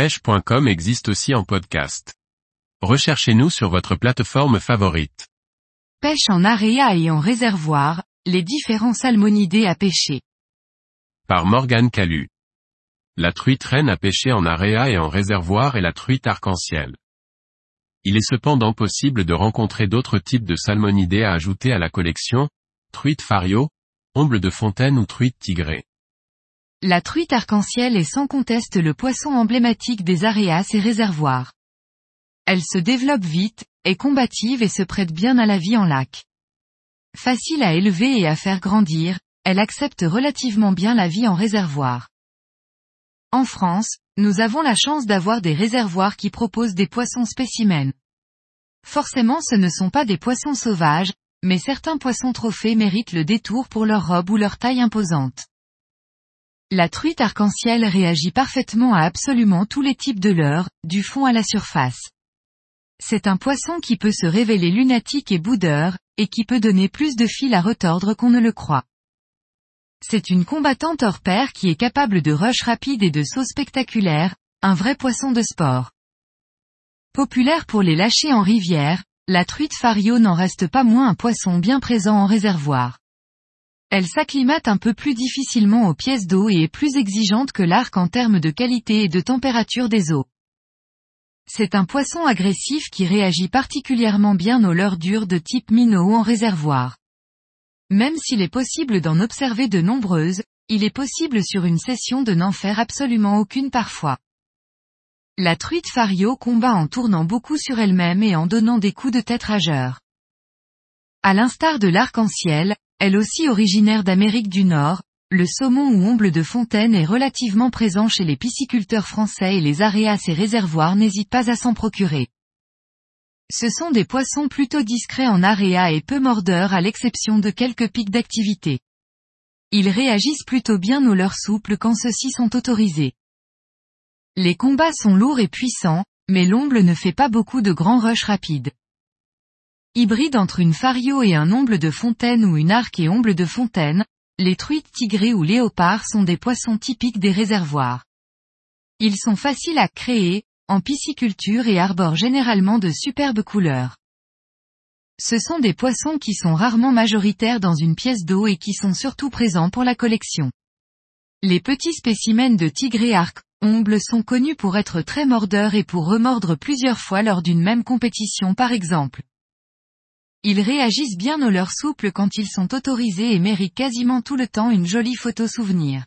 pêche.com existe aussi en podcast. Recherchez-nous sur votre plateforme favorite. Pêche en area et en réservoir, les différents salmonidés à pêcher. Par Morgane Calu. La truite reine à pêcher en area et en réservoir est la truite arc-en-ciel. Il est cependant possible de rencontrer d'autres types de salmonidés à ajouter à la collection, truite fario, omble de fontaine ou truite tigrée. La truite arc-en-ciel est sans conteste le poisson emblématique des aréas et réservoirs. Elle se développe vite, est combative et se prête bien à la vie en lac. Facile à élever et à faire grandir, elle accepte relativement bien la vie en réservoir. En France, nous avons la chance d'avoir des réservoirs qui proposent des poissons spécimens. Forcément ce ne sont pas des poissons sauvages, mais certains poissons trophées méritent le détour pour leur robe ou leur taille imposante. La truite arc-en-ciel réagit parfaitement à absolument tous les types de leurres, du fond à la surface. C'est un poisson qui peut se révéler lunatique et boudeur, et qui peut donner plus de fil à retordre qu'on ne le croit. C'est une combattante hors pair qui est capable de rush rapide et de sauts spectaculaires, un vrai poisson de sport. Populaire pour les lâcher en rivière, la truite fario n'en reste pas moins un poisson bien présent en réservoir. Elle s'acclimate un peu plus difficilement aux pièces d'eau et est plus exigeante que l'arc en termes de qualité et de température des eaux. C'est un poisson agressif qui réagit particulièrement bien aux leurres dures de type minnow en réservoir. Même s'il est possible d'en observer de nombreuses, il est possible sur une session de n'en faire absolument aucune parfois. La truite fario combat en tournant beaucoup sur elle-même et en donnant des coups de tête rageurs. À l'instar de l'arc-en-ciel, elle aussi originaire d'Amérique du Nord, le saumon ou omble de fontaine est relativement présent chez les pisciculteurs français et les aréas et réservoirs n'hésitent pas à s'en procurer. Ce sont des poissons plutôt discrets en aréa et peu mordeurs à l'exception de quelques pics d'activité. Ils réagissent plutôt bien aux leurs souples quand ceux-ci sont autorisés. Les combats sont lourds et puissants, mais l'omble ne fait pas beaucoup de grands rushs rapides. Hybride entre une fario et un omble de fontaine ou une arc et omble de fontaine, les truites tigrées ou léopards sont des poissons typiques des réservoirs. Ils sont faciles à créer, en pisciculture et arborent généralement de superbes couleurs. Ce sont des poissons qui sont rarement majoritaires dans une pièce d'eau et qui sont surtout présents pour la collection. Les petits spécimens de tigré arc, omble sont connus pour être très mordeurs et pour remordre plusieurs fois lors d'une même compétition par exemple. Ils réagissent bien aux leurs souples quand ils sont autorisés et méritent quasiment tout le temps une jolie photo souvenir.